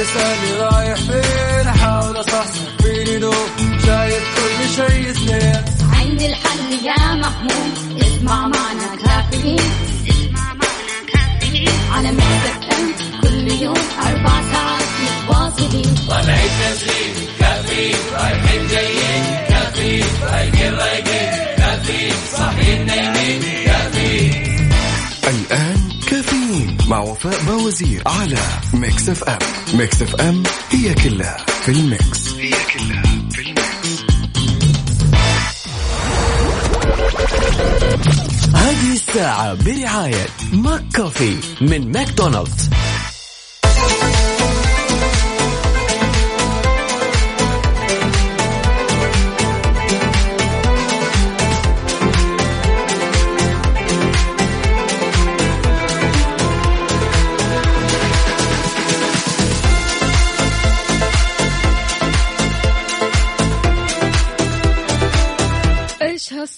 الصباح كل يوم لا تسألني رايح باوزير على Mix FM. Mix FM هي كلها في ال mix. هي كلها في ال mix. هذه الساعة برعاية McCafé من ماكدونالدز.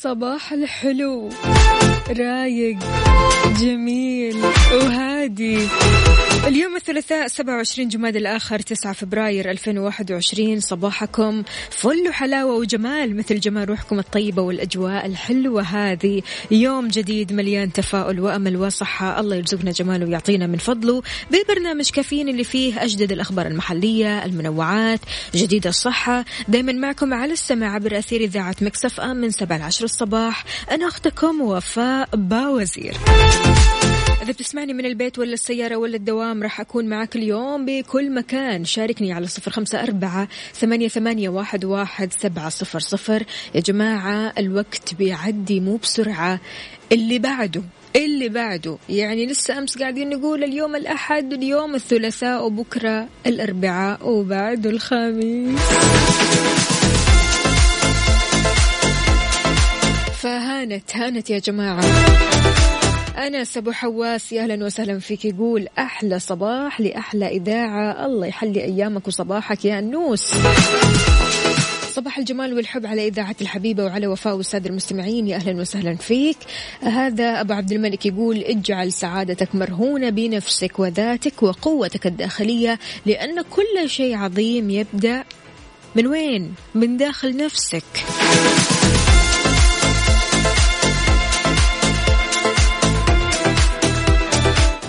إيش هالصباح الحلو. رايق جميل وهادي. اليوم الثلاثاء 27 جماد الآخر 9 فبراير 2021 صباحكم فل وحلاوة وجمال مثل جمال روحكم الطيبة والأجواء الحلوة هذه. يوم جديد مليان تفاؤل وأمل وصحة. الله يرزقنا جماله ويعطينا من فضله. ببرنامج كافيين اللي فيه أجدد الأخبار المحلية المنوعات جديد الصحة. دايما معكم على السماع عبر أثير إذاعة مكسف أم من 7 ل 10 الصباح. أنا أختكم وفاء باوزير. إذا بتسمعني من البيت ولا السيارة ولا الدوام راح أكون معك اليوم بكل مكان. شاركني على صفر خمسة أربعة ثمانية, ثمانية واحد, واحد سبعة صفر صفر. يا جماعة الوقت بيعدي مو بسرعة. اللي بعده اللي بعده. يعني لسه أمس قاعدين نقول اليوم الأحد اليوم الثلاثاء وبكرة الأربعاء وبعده الخميس. فهانت هانت يا جماعة. أنس أبو حواس. يا أهلا وسهلا فيك. يقول أحلى صباح لأحلى إذاعة. الله يحلي أيامك وصباحك يا أنوس. صباح الجمال والحب على إذاعة الحبيبة وعلى وفاء والسادة المستمعين. يا أهلا وسهلا فيك. هذا أبو عبد الملك يقول اجعل سعادتك مرهونة بنفسك وذاتك وقوتك الداخلية لأن كل شيء عظيم يبدأ من وين؟ من داخل نفسك.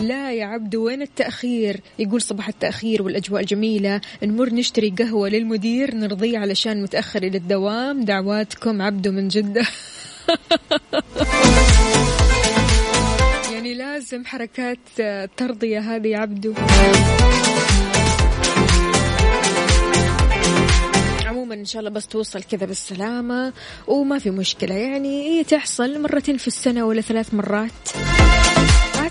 لا يا عبدو وين التأخير؟ يقول صباح التأخير والأجواء الجميلة نمر نشتري قهوة للمدير نرضيه علشان متأخر إلى الدوام. دعواتكم عبدو من جدة. يعني لازم حركات ترضية هذه يا عبدو عموما إن شاء الله بس توصل كذا بالسلامة وما في مشكلة. يعني هي تحصل مرتين في السنة ولا ثلاث مرات.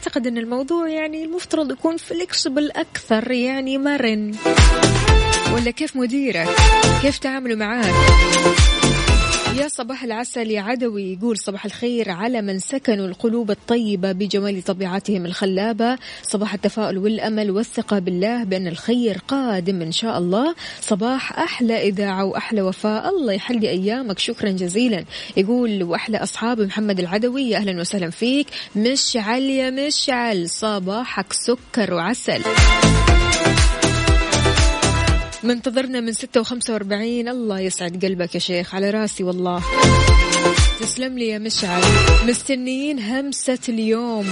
أعتقد إن الموضوع يعني المفترض يكون فليكسبل أكثر يعني مرن. ولا كيف مديرك؟ كيف تعاملوا معاك؟ يا صباح العسل يا عدوي. يقول صباح الخير على من سكنوا القلوب الطيبة بجمال طبيعتهم الخلابة. صباح التفاؤل والأمل والثقة بالله بأن الخير قادم إن شاء الله. صباح أحلى إذاعة وأحلى وفاء. الله يحلي أيامك. شكرا جزيلا. يقول وأحلى أصحاب محمد العدوي. يا أهلا وسهلا فيك. مشعل يا مشعل. صباحك سكر وعسل. منتظرنا من ستة وخمسة وأربعين. الله يسعد قلبك يا شيخ. على راسي والله. تسلم لي يا مشعل. مستنيين همسة اليوم.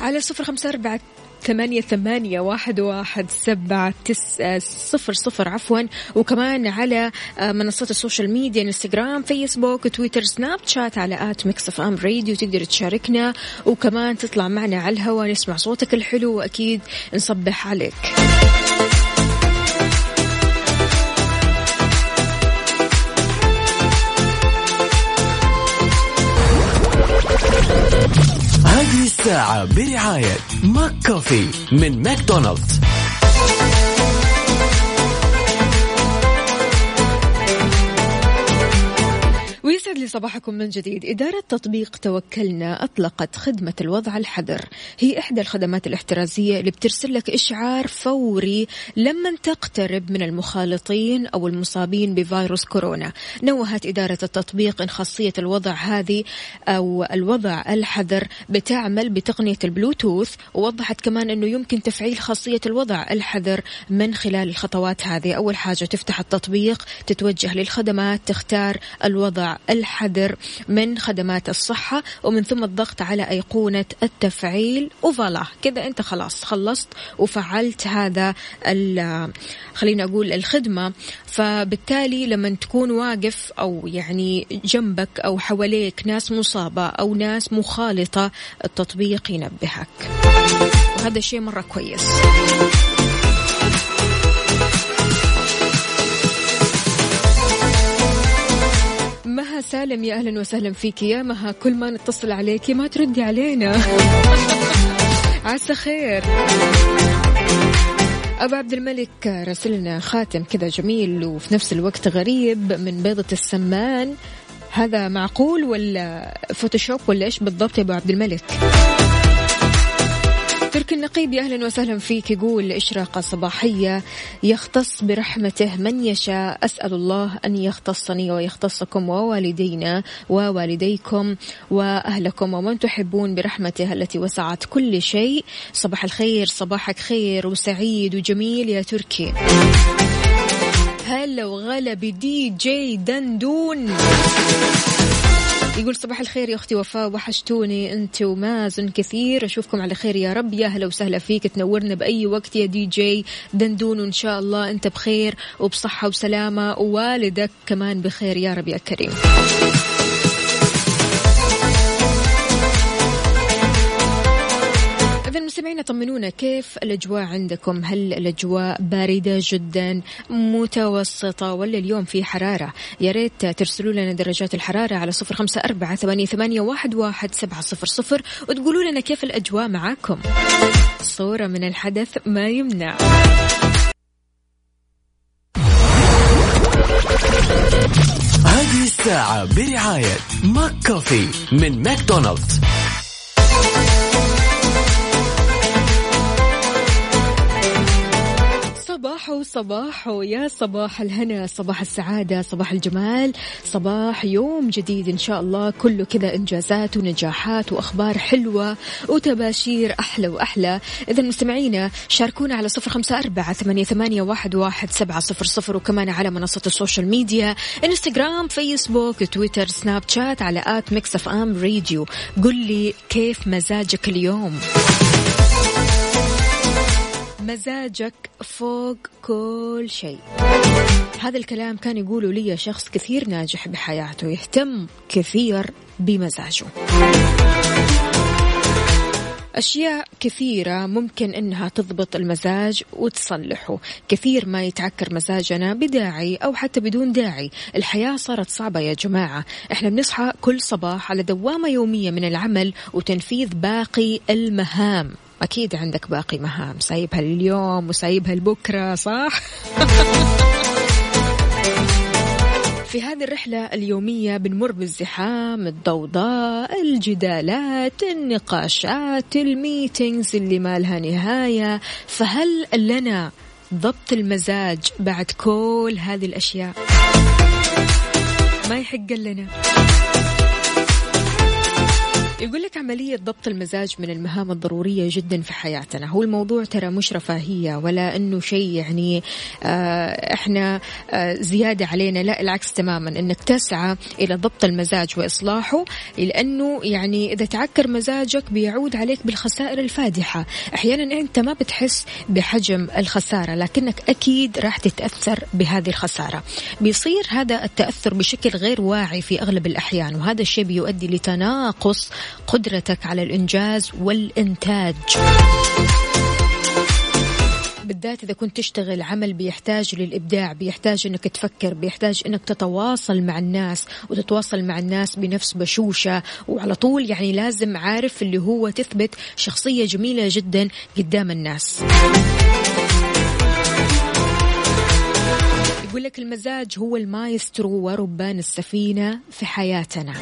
على صفر خمسة أربعة ثمانية ثمانية واحد واحد سبعة تسعة صفر صفر. عفوا. وكمان على منصات ال social media Instagram Facebook Twitter Snapchat على at Mix FM Radio. تقدر تشاركنا. وكمان تطلع معنا على الهواء نسمع صوتك الحلو. وأكيد نصبح عليك. هذه الساعة برعاية McCafé من ماكدونالدز. لي صباحكم من جديد. إدارة تطبيق توكلنا أطلقت خدمة الوضع الحذر. هي إحدى الخدمات الاحترازية اللي بترسل لك إشعار فوري لما تقترب من المخالطين أو المصابين بفيروس كورونا. نوهت إدارة التطبيق إن خاصية الوضع هذه أو الوضع الحذر بتعمل بتقنية البلوتوث ووضحت كمان أنه يمكن تفعيل خاصية الوضع الحذر من خلال الخطوات هذه. أول حاجة تفتح التطبيق تتوجه للخدمات تختار الوضع الحذر. من خدمات الصحة ومن ثم الضغط على أيقونة التفعيل. وفلا كذا أنت خلاص خلصت وفعلت هذا خلينا أقول الخدمة. فبالتالي لما تكون واقف أو يعني جنبك أو حواليك ناس مصابة أو ناس مخالطة التطبيق ينبهك. وهذا شيء مرة كويس. سالم يا أهلا وسهلا فيك. يا مها كل ما نتصل عليك ما تردي علينا. عسى خير. أبو عبد الملك راسلنا خاتم كذا جميل وفي نفس الوقت غريب من بيضة السمان. هذا معقول ولا فوتوشوب ولا إيش بالضبط يا أبو عبد الملك؟ ترك النقيب أهلا وسهلا فيك يقول إشراقة صباحية يختص برحمته من يشاء. أسأل الله أن يختصني ويختصكم ووالدينا ووالديكم وأهلكم ومن تحبون برحمته التي وسعت كل شيء. صباح الخير صباحك خير وسعيد وجميل يا تركي. هلا وغلا بدي جي دندون. يقول صباح الخير يا أختي وفاء وحشتوني أنت ومازن كثير. أشوفكم على خير يا رب. يا هلا وسهلا فيك. تنورنا بأي وقت يا دي جي دندون وإن شاء الله. أنت بخير وبصحة وسلامة. ووالدك كمان بخير يا رب يا كريم. مستمعينا طمنونا كيف الأجواء عندكم؟ هل الأجواء باردة جدا متوسطة ولا اليوم في حرارة؟ يا ريت ترسلوا لنا درجات الحرارة على صفر خمسة أربعة ثمانية, واحد سبعة صفر صفر وتقولوا لنا كيف الأجواء معاكم. صورة من الحدث ما يمنع. هذه الساعة برعاية McCafé من ماكدونالدز. صباحو صباحو يا صباح الهنا صباح السعادة صباح الجمال صباح يوم جديد إن شاء الله. كله كذا إنجازات ونجاحات وأخبار حلوة وتباشير أحلى وأحلى. إذا مستمعينا شاركونا على صفر خمسة أربعة ثمانية, واحد, سبعة صفر صفر وكمان على منصة ال social media إنستغرام فيسبوك تويتر سناب شات على at Mix FM Radio. قل لي كيف مزاجك اليوم؟ مزاجك فوق كل شيء. هذا الكلام كان يقوله لي شخص كثير ناجح بحياته يهتم كثير بمزاجه. أشياء كثيرة ممكن إنها تضبط المزاج وتصلحه. كثير ما يتعكر مزاجنا بداعي أو حتى بدون داعي. الحياة صارت صعبة يا جماعة. إحنا بنصحى كل صباح على دوامة يومية من العمل وتنفيذ باقي المهام. أكيد عندك باقي مهام. سايبها اليوم وسايبها لبكرة صح؟ في هذه الرحلة اليومية بنمر بالزحام الضوضاء الجدالات النقاشات الميتينجز اللي ما لها نهاية. فهل لنا ضبط المزاج بعد كل هذه الأشياء؟ ما يحق لنا. يقول لك عملية ضبط المزاج من المهام الضرورية جدا في حياتنا. هو الموضوع ترى مش رفاهية ولا أنه شيء يعني آه إحنا آه زيادة علينا. لا العكس تماما. أنك تسعى إلى ضبط المزاج وإصلاحه لأنه يعني إذا تعكر مزاجك بيعود عليك بالخسائر الفادحة. أحيانا أنت ما بتحس بحجم الخسارة لكنك أكيد راح تتأثر بهذه الخسارة. بيصير هذا التأثر بشكل غير واعي في أغلب الأحيان وهذا الشيء بيؤدي لتناقص قدرتك على الإنجاز والإنتاج. بالذات إذا كنت تشتغل عمل بيحتاج للإبداع بيحتاج أنك تفكر بيحتاج أنك تتواصل مع الناس وتتواصل مع الناس بنفس بشوشة. وعلى طول يعني لازم عارف اللي هو تثبت شخصية جميلة جدا قدام الناس. يقول لك المزاج هو المايسترو وربان السفينة في حياتنا.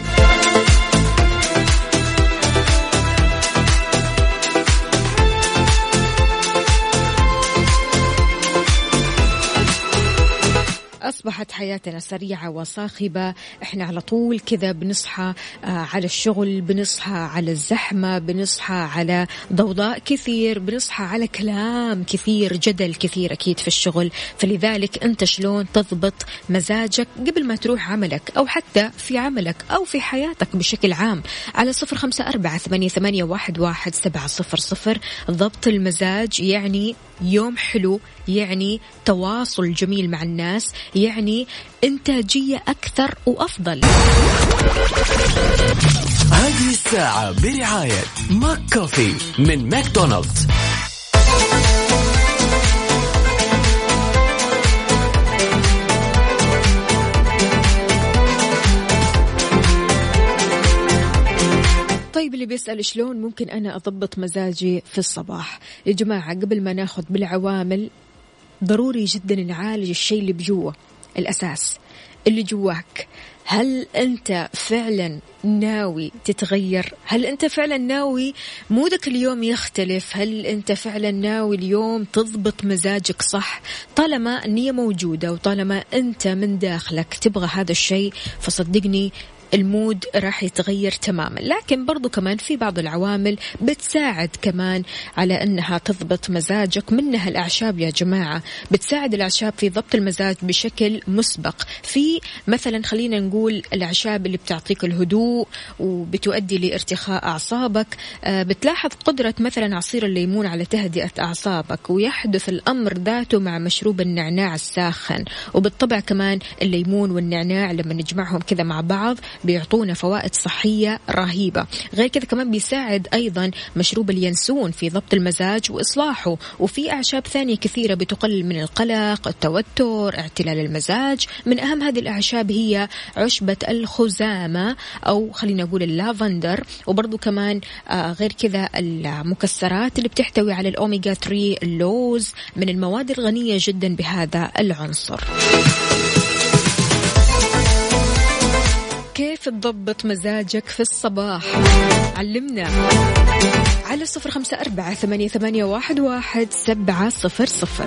أصبحت حياتنا سريعة وصاخبة. إحنا على طول كذا بنصحى آه، على الشغل بنصحى على الزحمة بنصحى على ضوضاء كثير بنصحى على كلام كثير جدل كثير أكيد في الشغل. فلذلك أنت شلون تضبط مزاجك قبل ما تروح عملك أو حتى في عملك أو في حياتك بشكل عام. على صفر خمسة أربعة ثمانية, واحد سبعة صفر صفر. ضبط المزاج يعني يوم حلو يعني تواصل جميل مع الناس يعني إنتاجية أكثر وأفضل. هذه الساعة برعاية ماك كوفي من ماكدونالدز. طيب اللي بيسأل شلون ممكن أنا أضبط مزاجي في الصباح؟ يا جماعة قبل ما ناخذ بالعوامل ضروري جدا نعالج الشيء اللي بجوا الأساس اللي جواك. هل أنت فعلا ناوي تتغير؟ هل أنت فعلا ناوي مودك اليوم يختلف؟ هل أنت فعلا ناوي اليوم تضبط مزاجك صح؟ طالما النية موجودة وطالما أنت من داخلك تبغى هذا الشيء فصدقني المود راح يتغير تماما. لكن برضو كمان في بعض العوامل بتساعد كمان على أنها تضبط مزاجك. منها الأعشاب يا جماعة بتساعد الأعشاب في ضبط المزاج بشكل مسبق. في مثلا خلينا نقول الأعشاب اللي بتعطيك الهدوء وبتؤدي لارتخاء أعصابك آه، بتلاحظ قدرة مثلا عصير الليمون على تهدئة أعصابك ويحدث الأمر ذاته مع مشروب النعناع الساخن. وبالطبع كمان الليمون والنعناع لما نجمعهم كذا مع بعض بيعطونا فوائد صحية رهيبة. غير كذا كمان بيساعد أيضا مشروب اليانسون في ضبط المزاج وإصلاحه. وفي أعشاب ثانية كثيرة بتقلل من القلق التوتر اعتلال المزاج. من أهم هذه الأعشاب هي عشبة الخزامة أو خلينا نقول اللافندر. وبرضو كمان آه غير كذا المكسرات اللي بتحتوي على الأوميجا 3 اللوز. من المواد الغنية جدا بهذا العنصر. كيف تضبط مزاجك في الصباح؟ علمنا على صفر خمسة أربعة ثمانية, ثمانية واحد, واحد سبعة صفر صفر.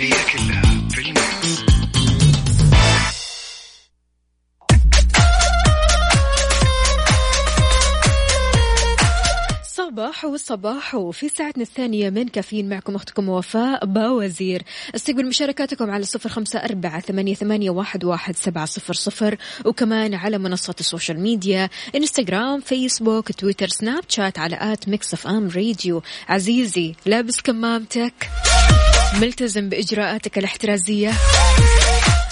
صباح وصباح في ساعتنا الثانية من كافيين معكم أختكم وفاء باوزير. استقبل مشاركاتكم على صفر خمسة أربعة ثمانية, ثمانية واحد, واحد سبعة صفر صفر وكمان على منصات ال social media إنستغرام فيسبوك تويتر سناب شات على at Mix FM Radio. عزيزي لابس كمامتك. ملتزم بإجراءاتك الاحترازية.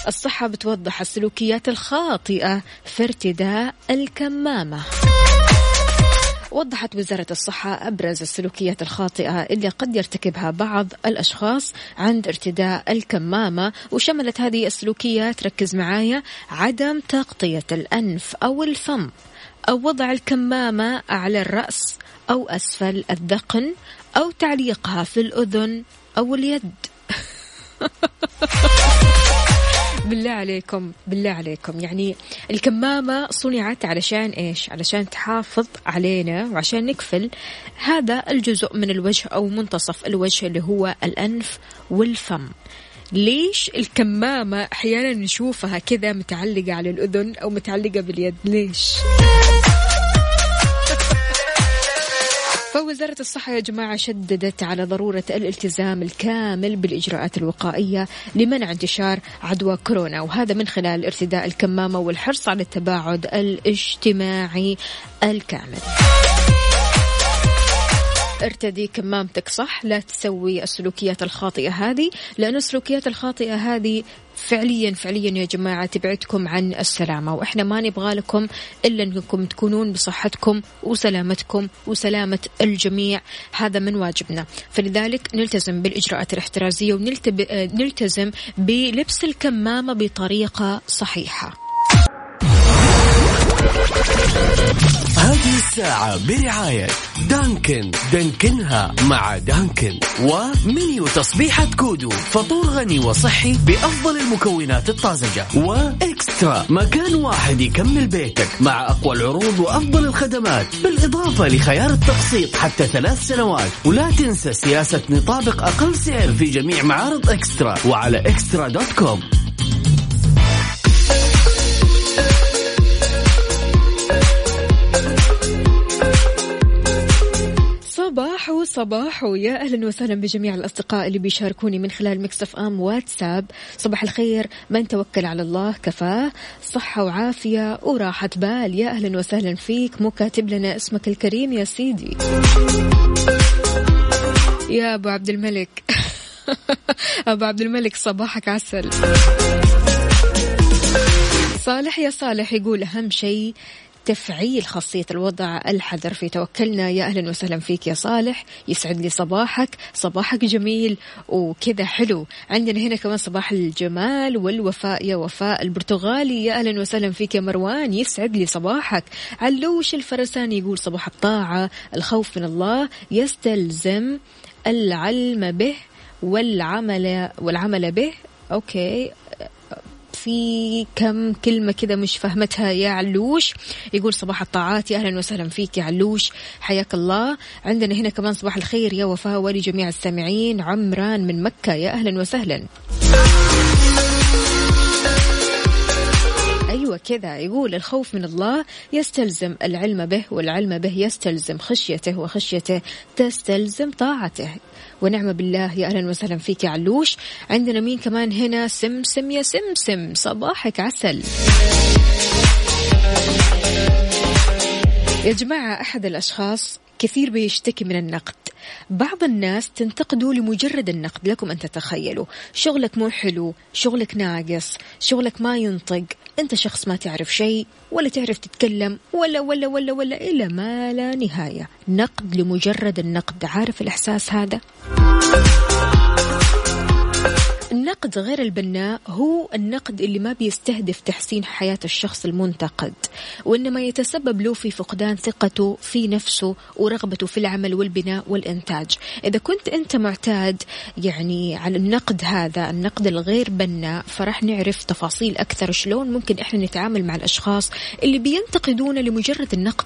الصحة بتوضح السلوكيات الخاطئة في ارتداء الكمامة. وضحت وزارة الصحة أبرز السلوكيات الخاطئة اللي قد يرتكبها بعض الأشخاص عند ارتداء الكمامة وشملت هذه السلوكيات ركز معايا عدم تغطية الأنف أو الفم أو وضع الكمامة على الرأس أو أسفل الذقن أو تعليقها في الأذن أو اليد. بالله عليكم بالله عليكم. يعني الكمامة صنعت علشان إيش؟ علشان تحافظ علينا وعشان نقفل هذا الجزء من الوجه أو منتصف الوجه اللي هو الأنف والفم. ليش الكمامة أحيانا نشوفها كذا متعلقة على الأذن أو متعلقة باليد؟ ليش؟ فوزارة الصحة يا جماعة شددت على ضرورة الالتزام الكامل بالإجراءات الوقائية لمنع انتشار عدوى كورونا وهذا من خلال ارتداء الكمامة والحرص على التباعد الاجتماعي الكامل. ارتدي كمامتك صح لا تسوي السلوكيات الخاطئة هذه لأن السلوكيات الخاطئة هذه فعليا فعليا يا جماعة تبعدكم عن السلامة وإحنا ما نبغى لكم إلا أنكم تكونون بصحتكم وسلامتكم وسلامة الجميع هذا من واجبنا. فلذلك نلتزم بالإجراءات الاحترازية ونلتزم بلبس الكمامة بطريقة صحيحة. هذه الساعة برعاية دانكن. دانكنها مع دانكن. ومنيو تصبيحة كودو. فطور غني وصحي بأفضل المكونات الطازجة. وإكسترا. مكان واحد يكمل بيتك مع أقوى العروض وأفضل الخدمات. بالإضافة لخيار التقسيط حتى ثلاث سنوات. ولا تنسى سياسة نطابق أقل سعر في جميع معارض إكسترا. وعلى إكسترا دوت com. صباحو صباحو يا أهلا وسهلا بجميع الأصدقاء اللي بيشاركوني من خلال Mix FM واتساب. صباح الخير من توكل على الله كفاه صحة وعافية وراحة بال. يا أهلا وسهلا فيك مو كاتب لنا اسمك الكريم يا سيدي. يا أبو عبد الملك. أبو عبد الملك صباحك عسل. صالح يا صالح يقول أهم شيء تفعيل خاصية الوضع الحذر في توكلنا. يا أهلا وسهلا فيك يا صالح. يسعد لي صباحك. صباحك جميل. وكذا حلو. عندنا هنا كمان صباح الجمال والوفاء. يا وفاء البرتغالي. يا أهلا وسهلا فيك يا مروان. يسعد لي صباحك. علوش الفرساني يقول صباح الطاعة. الخوف من الله يستلزم العلم به والعمل والعمل به. أوكي. في كم كلمة كذا مش فهمتها يا علوش. يقول صباح الطاعات يا أهلا وسهلا فيك يا علوش. حياك الله. عندنا هنا كمان صباح الخير يا وفاء ولجميع السامعين. عمران من مكة يا أهلا وسهلا. كذا يقول الخوف من الله يستلزم العلم به والعلم به يستلزم خشيته وخشيته تستلزم طاعته. ونعم بالله يا أهلا وسهلا فيك يا علوش. عندنا مين كمان هنا؟ سمسم يا سمسم صباحك عسل. يا جماعة أحد الأشخاص كثير بيشتكي من النقد. بعض الناس تنتقده لمجرد النقد لكم أن تتخيلوا. شغلك مو حلو شغلك ناقص شغلك ما ينطق. أنت شخص ما تعرف شيء ولا تعرف تتكلم ولا ولا ولا ولا إلى ما لا نهاية. نقد لمجرد النقد عارف الإحساس هذا؟ النقد غير البناء هو النقد اللي ما بيستهدف تحسين حياة الشخص المنتقد وإنما يتسبب له في فقدان ثقته في نفسه ورغبته في العمل والبناء والإنتاج. إذا كنت أنت معتاد يعني على النقد هذا النقد الغير بناء فرح نعرف تفاصيل أكثر شلون ممكن إحنا نتعامل مع الأشخاص اللي بينتقدون لمجرد النقد.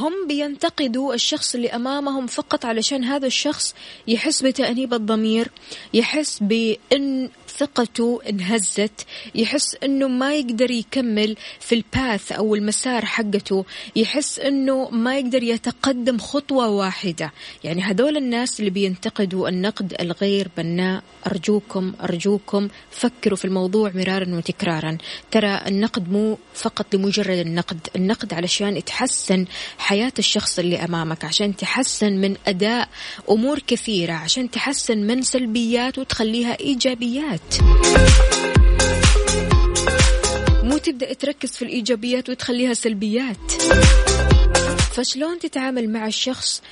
هم بينتقدوا الشخص اللي أمامهم فقط علشان هذا الشخص يحس بتأنيب الضمير يحس بأن ثقته انهزت. يحس إنه ما يقدر يكمل في الباث أو المسار حقته. يحس إنه ما يقدر يتقدم خطوة واحدة. يعني هذول الناس اللي بينتقدوا النقد الغير بناء. أرجوكم أرجوكم فكروا في الموضوع مرارا وتكرارا. ترى النقد مو فقط لمجرد النقد. النقد علشان تحسن حياة الشخص اللي أمامك عشان تحسن من أداء أمور كثيرة عشان تحسن من سلبيات وتخليها إيجابيات. مو تبدأ تركز في الإيجابيات وتخليها سلبيات. فشلون تتعامل مع الشخص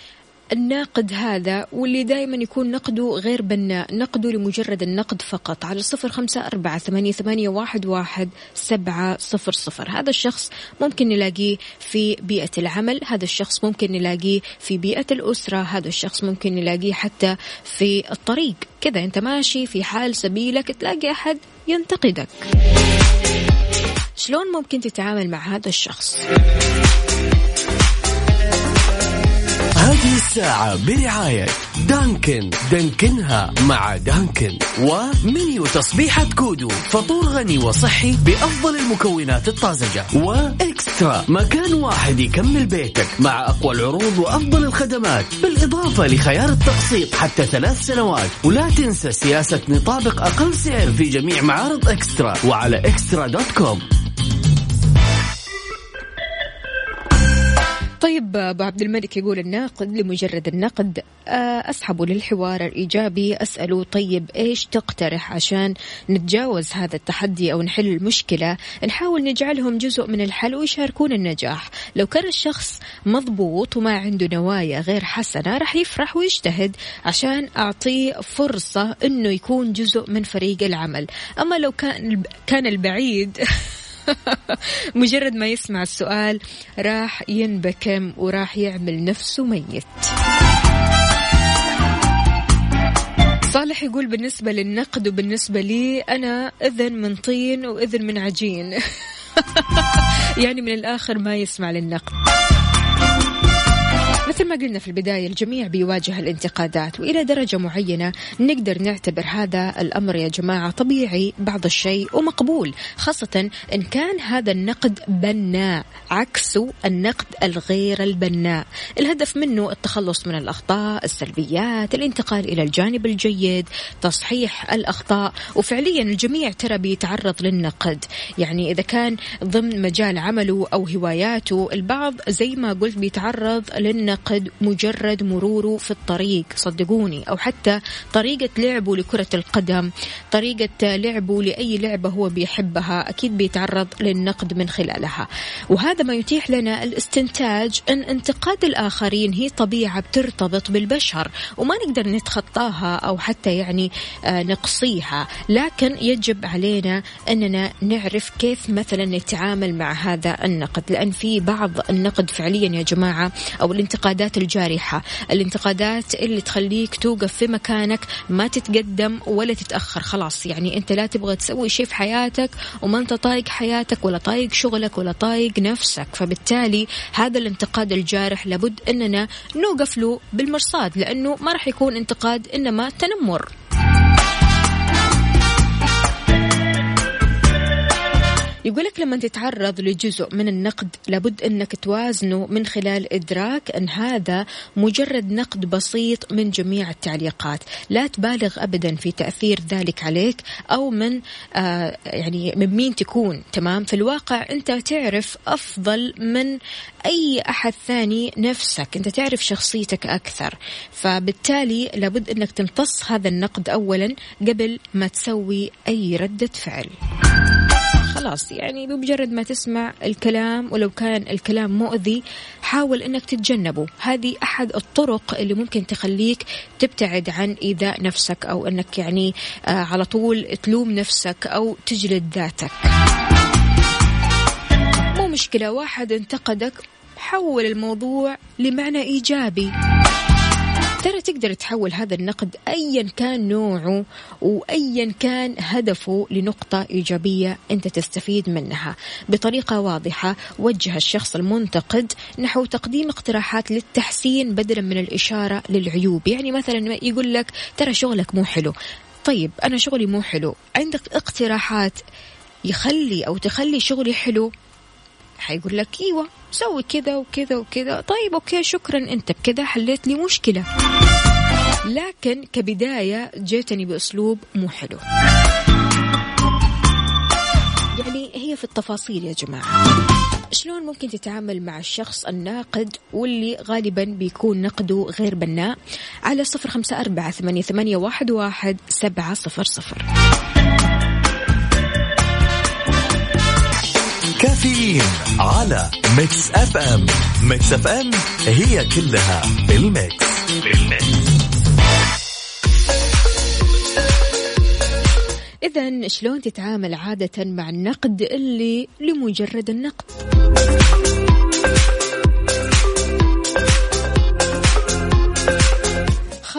الناقد هذا واللي دائما يكون نقده غير بناء نقده لمجرد النقد فقط على صفر خمسة أربعة ثمانية, ثمانية واحد, واحد سبعة صفر صفر. هذا الشخص ممكن نلاقيه في بيئة العمل هذا الشخص ممكن نلاقيه في بيئة الأسرة هذا الشخص ممكن نلاقيه حتى في الطريق. كذا أنت ماشي في حال سبيلك تلاقي أحد ينتقدك. شلون ممكن تتعامل مع هذا الشخص؟ هذه الساعة برعاية دانكن. دانكنها مع دانكن. ومنيو تصبيحة كودو. فطور غني وصحي بأفضل المكونات الطازجة. وإكسترا. مكان واحد يكمل بيتك مع أقوى العروض وأفضل الخدمات. بالإضافة لخيار التقسيط حتى ثلاث سنوات. ولا تنسى سياسة نطابق أقل سعر في جميع معارض إكسترا. وعلى إكسترا dot com. طيب أبو عبد الملك يقول الناقد لمجرد النقد آه، اسحبه للحوار الإيجابي اساله طيب إيش تقترح عشان نتجاوز هذا التحدي أو نحل المشكلة؟ نحاول نجعلهم جزء من الحل ويشاركون النجاح. لو كان الشخص مضبوط وما عنده نوايا غير حسنة راح يفرح ويجتهد عشان أعطيه فرصة إنه يكون جزء من فريق العمل. أما لو كان كان البعيد مجرد ما يسمع السؤال راح ينبكم وراح يعمل نفسه ميت. صالح يقول بالنسبة للنقد وبالنسبة لي أنا إذن من طين وإذن من عجين. يعني من الآخر ما يسمع للنقد. مثل ما قلنا في البداية الجميع بيواجه الانتقادات وإلى درجة معينة نقدر نعتبر هذا الأمر يا جماعة طبيعي بعض الشيء ومقبول خاصة إن كان هذا النقد بناء عكسه النقد الغير البناء. الهدف منه التخلص من الأخطاء السلبيات الانتقال إلى الجانب الجيد تصحيح الأخطاء وفعليا الجميع ترى بيتعرض للنقد. يعني إذا كان ضمن مجال عمله أو هواياته البعض زي ما قلت بيتعرض للنقد. ينتقد مجرد مروره في الطريق. صدقوني. أو حتى طريقة لعبه لكرة القدم. طريقة لعبه لأي لعبة هو بيحبها. أكيد بيتعرض للنقد من خلالها. وهذا ما يتيح لنا الاستنتاج أن انتقاد الآخرين هي طبيعة بترتبط بالبشر. وما نقدر نتخطاها أو حتى يعني آه، نقصيها. لكن يجب علينا أننا نعرف كيف مثلا نتعامل مع هذا النقد. لأن في بعض النقد فعليا يا جماعة أو الانتقاد الانتقادات الجارحة الانتقادات اللي تخليك توقف في مكانك ما تتقدم ولا تتأخر خلاص. يعني أنت لا تبغى تسوي شيء في حياتك وما أنت طايق حياتك ولا طايق شغلك ولا طايق نفسك. فبالتالي هذا الانتقاد الجارح لابد أننا نوقف له بالمرصاد لأنه ما راح يكون انتقاد إنما تنمر. يقول لك لما تتعرض لجزء من النقد لابد أنك توازنه من خلال إدراك أن هذا مجرد نقد بسيط من جميع التعليقات، لا تبالغ ابدا في تأثير ذلك عليك أو من آه يعني من مين تكون، تمام؟ في الواقع أنت تعرف أفضل من أي أحد ثاني نفسك، أنت تعرف شخصيتك أكثر، فبالتالي لابد أنك تمتص هذا النقد اولا قبل ما تسوي أي ردة فعل. خلاص يعني بمجرد ما تسمع الكلام ولو كان الكلام مؤذي حاول إنك تتجنبه. هذه أحد الطرق اللي ممكن تخليك تبتعد عن إيذاء نفسك أو إنك يعني آه على طول تلوم نفسك أو تجلد ذاتك. مو مشكلة واحد انتقدك حول الموضوع لمعنى إيجابي. ترى تقدر تحول هذا النقد ايا كان نوعه وايا كان هدفه لنقطة إيجابية أنت تستفيد منها. بطريقة واضحة وجه الشخص المنتقد نحو تقديم اقتراحات للتحسين بدلا من الإشارة للعيوب. يعني مثلا يقول لك ترى شغلك مو حلو. طيب أنا شغلي مو حلو. عندك اقتراحات يخلي أو تخلي شغلي حلو؟ حيقول لك إيوه سوي كذا وكذا وكذا. طيب أوكي شكرا أنت بكذا حليت لي مشكلة. لكن كبداية جيتني بأسلوب مو حلو. يعني هي في التفاصيل يا جماعة. شلون ممكن تتعامل مع الشخص الناقد واللي غالبا بيكون نقده غير بناء؟ على صفر خمسة أربعة ثمانية, واحد سبعة صفر صفر. كافيين على Mix FM Mix FM هي كلها بال mix بال mix إذا شلون تتعامل عادة مع النقد اللي لمجرد النقد؟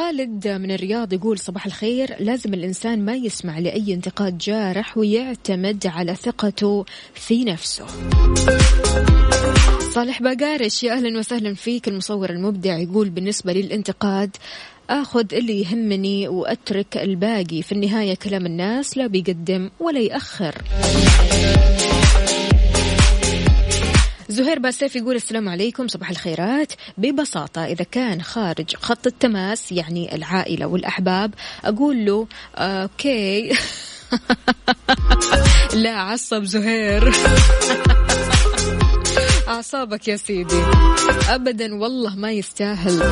خالد من الرياض يقول صباح الخير. لازم الإنسان ما يسمع لأي انتقاد جارح ويعتمد على ثقته في نفسه. صالح بقارش يا أهلا وسهلا فيك. المصور المبدع يقول بالنسبة للانتقاد آخذ اللي يهمني وأترك الباقي. في النهاية كلام الناس لا بيقدم ولا يأخر. زهير باسيف يقول السلام عليكم صباح الخيرات. ببساطة إذا كان خارج خط التماس يعني العائلة والأحباب أقول له okay. لا تعصب زهير. أعصابك يا سيدي. أبدا والله ما يستاهل.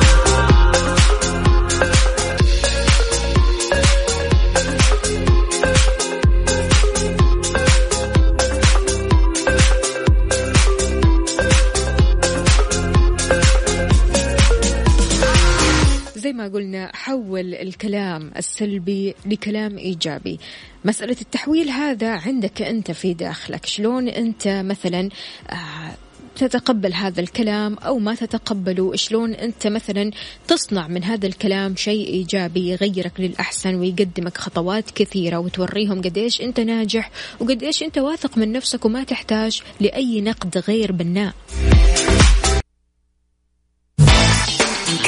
قلنا حول الكلام السلبي لكلام إيجابي. مسألة التحويل هذا عندك أنت في داخلك. شلون أنت مثلا آه، تتقبل هذا الكلام أو ما تتقبله؟ شلون أنت مثلا تصنع من هذا الكلام شيء إيجابي يغيرك للأحسن ويقدمك خطوات كثيرة وتوريهم قديش أنت ناجح وقديش أنت واثق من نفسك وما تحتاج لأي نقد غير بناء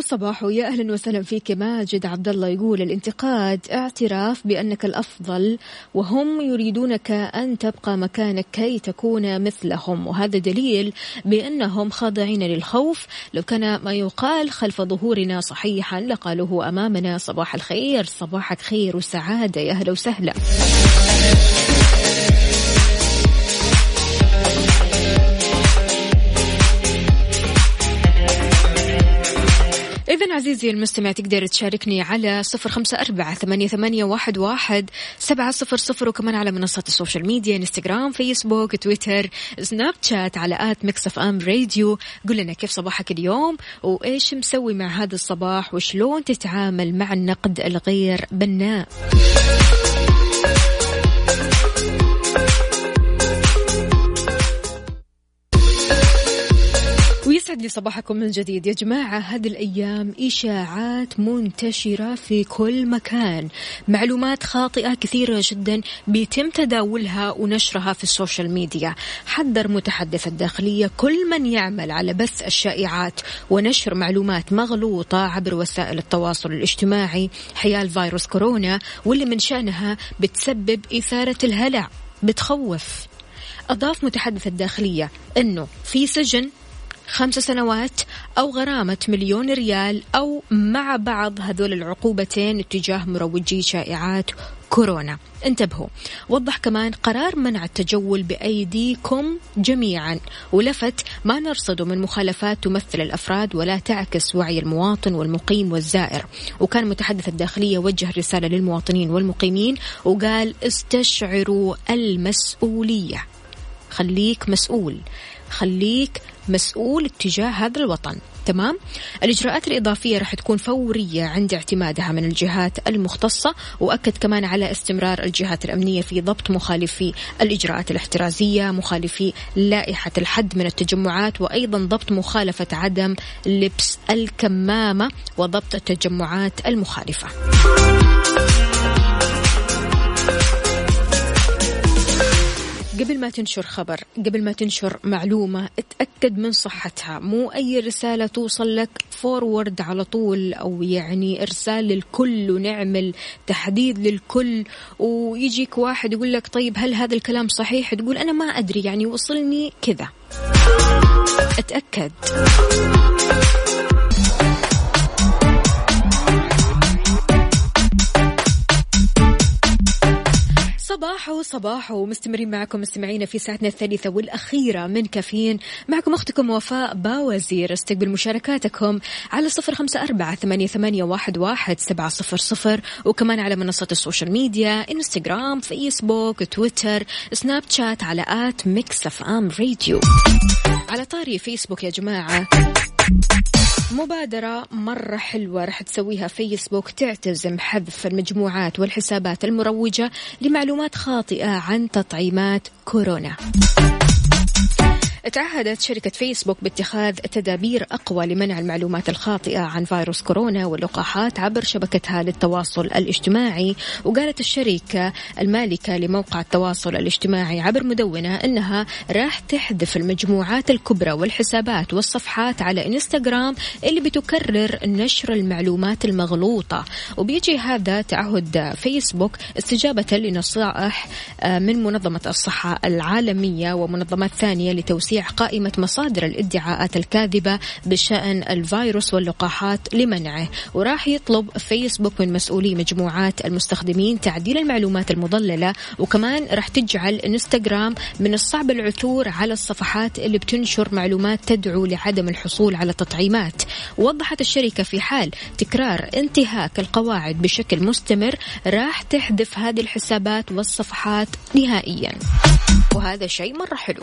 صباحو صباحو يا أهلا وسهلا فيك ماجد عبد الله يقول الانتقاد اعتراف بأنك الأفضل وهم يريدونك أن تبقى مكانك كي تكون مثلهم. وهذا دليل بأنهم خاضعين للخوف. لو كان ما يقال خلف ظهورنا صحيحا لقالوه أمامنا. صباح الخير صباحك خير وسعادة يا أهلا وسهلا. إذا عزيزي المستمع تقدر تشاركني على صفر خمسة أربعة ثمانية, ثمانية واحد, واحد سبعة صفر صفر وكمان على منصات ال social media إنستغرام فيسبوك تويتر سناب شات على at Mix FM Radio. قل لنا كيف صباحك اليوم وإيش مسوي مع هذا الصباح وشلون تتعامل مع النقد الغير بناء. ويسعد لي صباحكم من جديد. يا جماعة هذه الأيام إشاعات منتشرة في كل مكان. معلومات خاطئة كثيرة جدا بيتم تداولها ونشرها في ال social media. حذر متحدث الداخلية كل من يعمل على بث الشائعات ونشر معلومات مغلوطة عبر وسائل التواصل الاجتماعي. حيال فيروس كورونا واللي من شأنها بتسبب إثارة الهلع. بتخوف. أضاف متحدث الداخلية أنه في سجن خمس سنوات أو غرامة مليون ريال أو مع بعض هذول العقوبتين اتجاه مروجي شائعات كورونا. انتبهوا وضح كمان قرار منع التجول بأيديكم جميعا ولفت ما نرصده من مخالفات تمثل الأفراد ولا تعكس وعي المواطن والمقيم والزائر. وكان متحدث الداخلية وجه رسالة للمواطنين والمقيمين وقال استشعروا المسؤولية. خليك مسؤول. خليك مسؤول اتجاه هذا الوطن. تمام؟ الإجراءات الإضافية راح تكون فورية عند اعتمادها من الجهات المختصة وأكد كمان على استمرار الجهات الأمنية في ضبط مخالفي الإجراءات الاحترازية مخالفي لائحة الحد من التجمعات وأيضا ضبط مخالفة عدم لبس الكمامة وضبط التجمعات المخالفة. قبل ما تنشر خبر قبل ما تنشر معلومة اتأكد من صحتها. مو أي رسالة توصل لك فورورد على طول أو يعني إرسال للكل ونعمل تحديد للكل ويجيك واحد يقول لك طيب هل هذا الكلام صحيح؟ تقول أنا ما أدري يعني وصلني كذا. أتأكد. صباحو صباحو مستمرين معكم مستمعينا في ساعتنا الثالثة والأخيرة من كافيين. معكم أختكم وفاء باوزير. استقبل مشاركاتكم على صفر خمسة أربعة ثمانية, ثمانية واحد, واحد سبعة صفر صفر وكمان على منصات ال social media إنستغرام فيسبوك تويتر سناب شات على at Mix FM Radio. على طاري فيسبوك يا جماعة. مبادرة مرة حلوة رح تسويها فيسبوك تعتزم حذف المجموعات والحسابات المروجة لمعلومات خاطئة عن تطعيمات كورونا. تعهدت شركة فيسبوك باتخاذ تدابير أقوى لمنع المعلومات الخاطئة عن فيروس كورونا واللقاحات عبر شبكتها للتواصل الاجتماعي. وقالت الشركة المالكة لموقع التواصل الاجتماعي عبر مدونة أنها راح تحذف المجموعات الكبرى والحسابات والصفحات على إنستغرام اللي بتكرر نشر المعلومات المغلوطة. وبيجي هذا تعهد فيسبوك استجابة لنصائح آه، من منظمة الصحة العالمية ومنظمات ثانية لتوسيع توسيع قائمة مصادر الادعاءات الكاذبة بشأن الفيروس واللقاحات لمنعه. وراح يطلب فيسبوك من مسؤولي مجموعات المستخدمين تعديل المعلومات المضللة وكمان راح تجعل إنستغرام من الصعب العثور على الصفحات اللي بتنشر معلومات تدعو لعدم الحصول على تطعيمات. وضحت الشركة في حال تكرار انتهاك القواعد بشكل مستمر راح تحذف هذه الحسابات والصفحات نهائيا. وهذا شيء مرة حلو.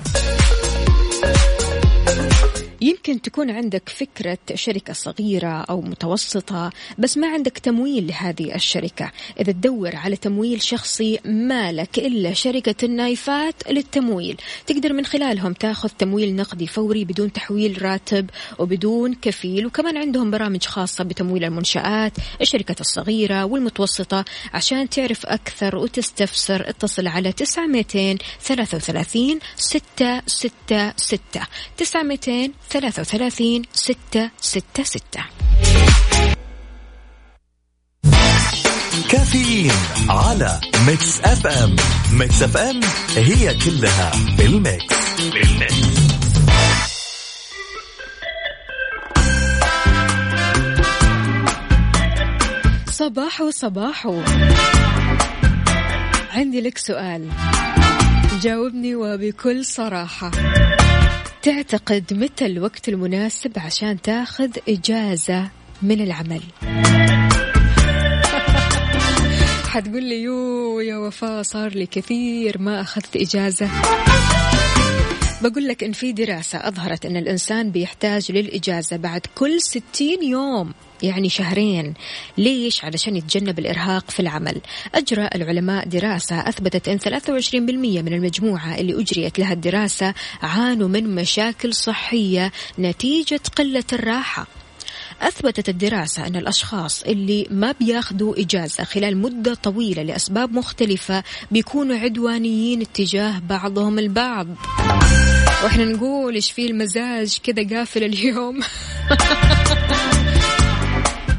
يمكن تكون عندك فكرة شركة صغيرة أو متوسطة بس ما عندك تمويل لهذه الشركة. إذا تدور على تمويل شخصي ما لك إلا شركة النايفات للتمويل. تقدر من خلالهم تاخذ تمويل نقدي فوري بدون تحويل راتب وبدون كفيل وكمان عندهم برامج خاصة بتمويل المنشآت الشركة الصغيرة والمتوسطة عشان تعرف أكثر وتستفسر. اتصل على 933 666 900 ثلاثة وثلاثين ستة ستة ستة. كافيين على Mix FM. Mix FM هي كلها بال Mix. بال Mix صباحو صباحو عندي لك سؤال. جاوبني وبكل صراحة. تعتقد متى الوقت المناسب عشان تاخذ إجازة من العمل؟ حتقول لي يو يا وفاء صار لي كثير ما أخذت إجازة. بقول لك إن في دراسة أظهرت أن الإنسان بيحتاج للإجازة بعد كل ستين يوم يعني شهرين. ليش؟ علشان يتجنب الإرهاق في العمل. أجرى العلماء دراسة أثبتت أن 23% من المجموعة اللي أجريت لها الدراسة عانوا من مشاكل صحية نتيجة قلة الراحة. أثبتت الدراسة أن الأشخاص اللي ما بياخذوا إجازة خلال مدة طويلة لأسباب مختلفة بيكونوا عدوانيين اتجاه بعضهم البعض. وإحنا نقول إيش في المزاج كذا قافل اليوم؟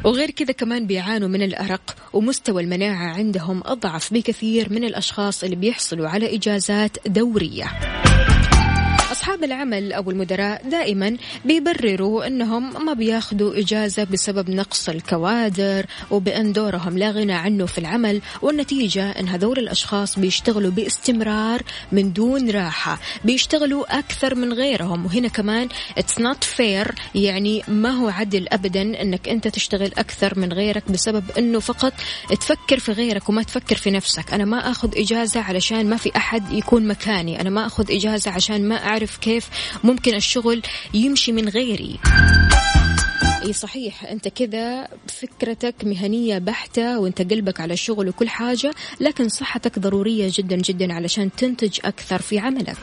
وغير كذا كمان بيعانوا من الأرق ومستوى المناعة عندهم أضعف بكثير من الأشخاص اللي بيحصلوا على إجازات دورية. أصحاب العمل أو المدراء دائما بيبرروا أنهم ما بياخذوا إجازة بسبب نقص الكوادر وبأن دورهم لا غنى عنه في العمل والنتيجة أن هذول الأشخاص بيشتغلوا باستمرار من دون راحة بيشتغلوا أكثر من غيرهم. وهنا كمان it's not fair يعني ما هو عدل أبدا أنك أنت تشتغل أكثر من غيرك بسبب أنه فقط تفكر في غيرك وما تفكر في نفسك. أنا ما أخذ إجازة علشان ما في أحد يكون مكاني أنا ما أخذ إجازة عشان ما أعرف كيف ممكن الشغل يمشي من غيري. إي صحيح أنت كذا فكرتك مهنية بحتة وأنت قلبك على الشغل وكل حاجة لكن صحتك ضرورية جدا جدا علشان تنتج أكثر في عملك.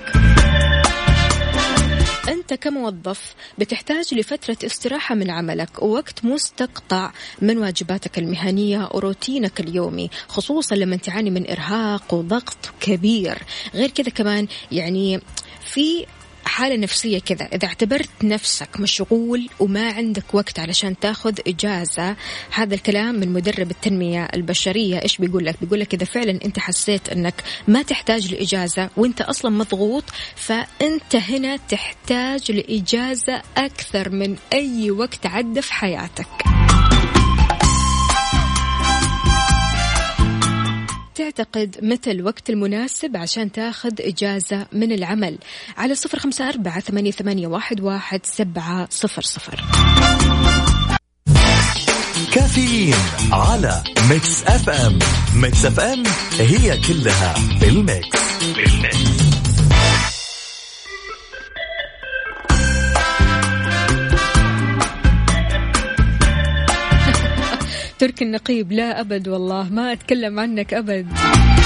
أنت كموظف بتحتاج لفترة استراحة من عملك ووقت مستقطع من واجباتك المهنية وروتينك اليومي خصوصا لما تعاني من إرهاق وضغط كبير. غير كذا كمان يعني في حالة نفسية كذا. إذا اعتبرت نفسك مشغول وما عندك وقت علشان تاخذ إجازة هذا الكلام من مدرب التنمية البشرية. إيش بيقول لك؟ بيقول لك إذا فعلا أنت حسيت أنك ما تحتاج لإجازة وأنت أصلا مضغوط فأنت هنا تحتاج لإجازة أكثر من أي وقت عدى في حياتك. تعتقد متى الوقت المناسب عشان تاخذ إجازة من العمل؟ على صفر خمسة أربعة ثمانية, واحد, سبعة صفر صفر. كافيين على Mix FM Mix FM هي كلها بال Mix. بال Mix. ترك النقيب. لا أبد والله ما أتكلم عنك أبد.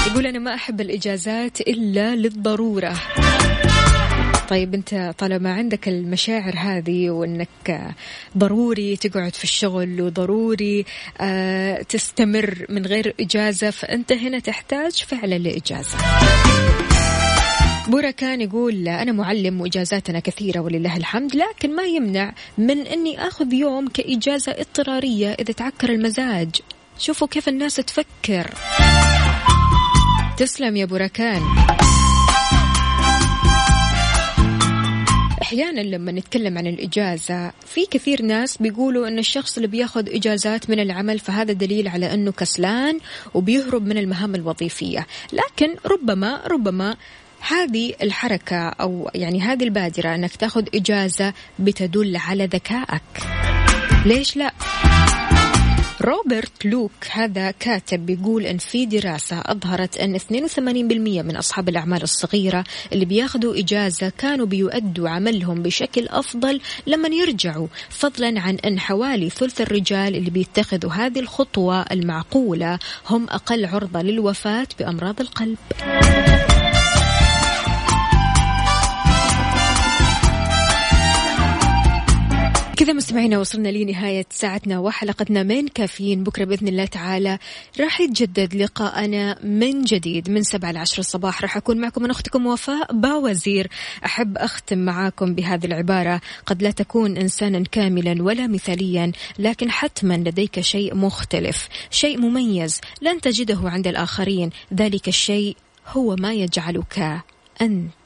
يقول أنا ما أحب الإجازات إلا للضرورة. طيب أنت طالما عندك المشاعر هذه وأنك ضروري تقعد في الشغل وضروري آه تستمر من غير إجازة فأنت هنا تحتاج فعلا لإجازة. بورا كان يقول أنا معلم وإجازاتنا كثيرة ولله الحمد لكن ما يمنع من أني أخذ يوم كإجازة اضطرارية إذا تعكر المزاج. شوفوا كيف الناس تفكر. تسلم يا بوركان أحيانا لما نتكلم عن الإجازة في كثير ناس بيقولوا إن الشخص اللي بياخذ إجازات من العمل فهذا دليل على إنه كسلان وبيهرب من المهام الوظيفية. لكن ربما ربما هذه الحركة أو يعني هذه البادرة أنك تأخذ إجازة بتدل على ذكائك ليش لا؟ روبرت لوك هذا كاتب بيقول إن في دراسة أظهرت إن 82% من أصحاب الأعمال الصغيرة اللي بياخذوا إجازة كانوا بيؤدوا عملهم بشكل أفضل لما يرجعوا فضلا عن إن حوالي ثلث الرجال اللي بيتخذوا هذه الخطوة المعقولة هم أقل عرضة للوفاة بأمراض القلب. كذا مستمعينا وصلنا لنهاية ساعتنا وحلقتنا من كافيين. بكرة بإذن الله تعالى راح يتجدد لقاءنا من جديد من سبعة لعشر الصباح. راح أكون معكم من أختكم وفاء باوزير. أحب أختم معاكم بهذه العبارة. قد لا تكون إنسانا كاملا ولا مثاليا لكن حتما لديك شيء مختلف شيء مميز لن تجده عند الآخرين. ذلك الشيء هو ما يجعلك أنت.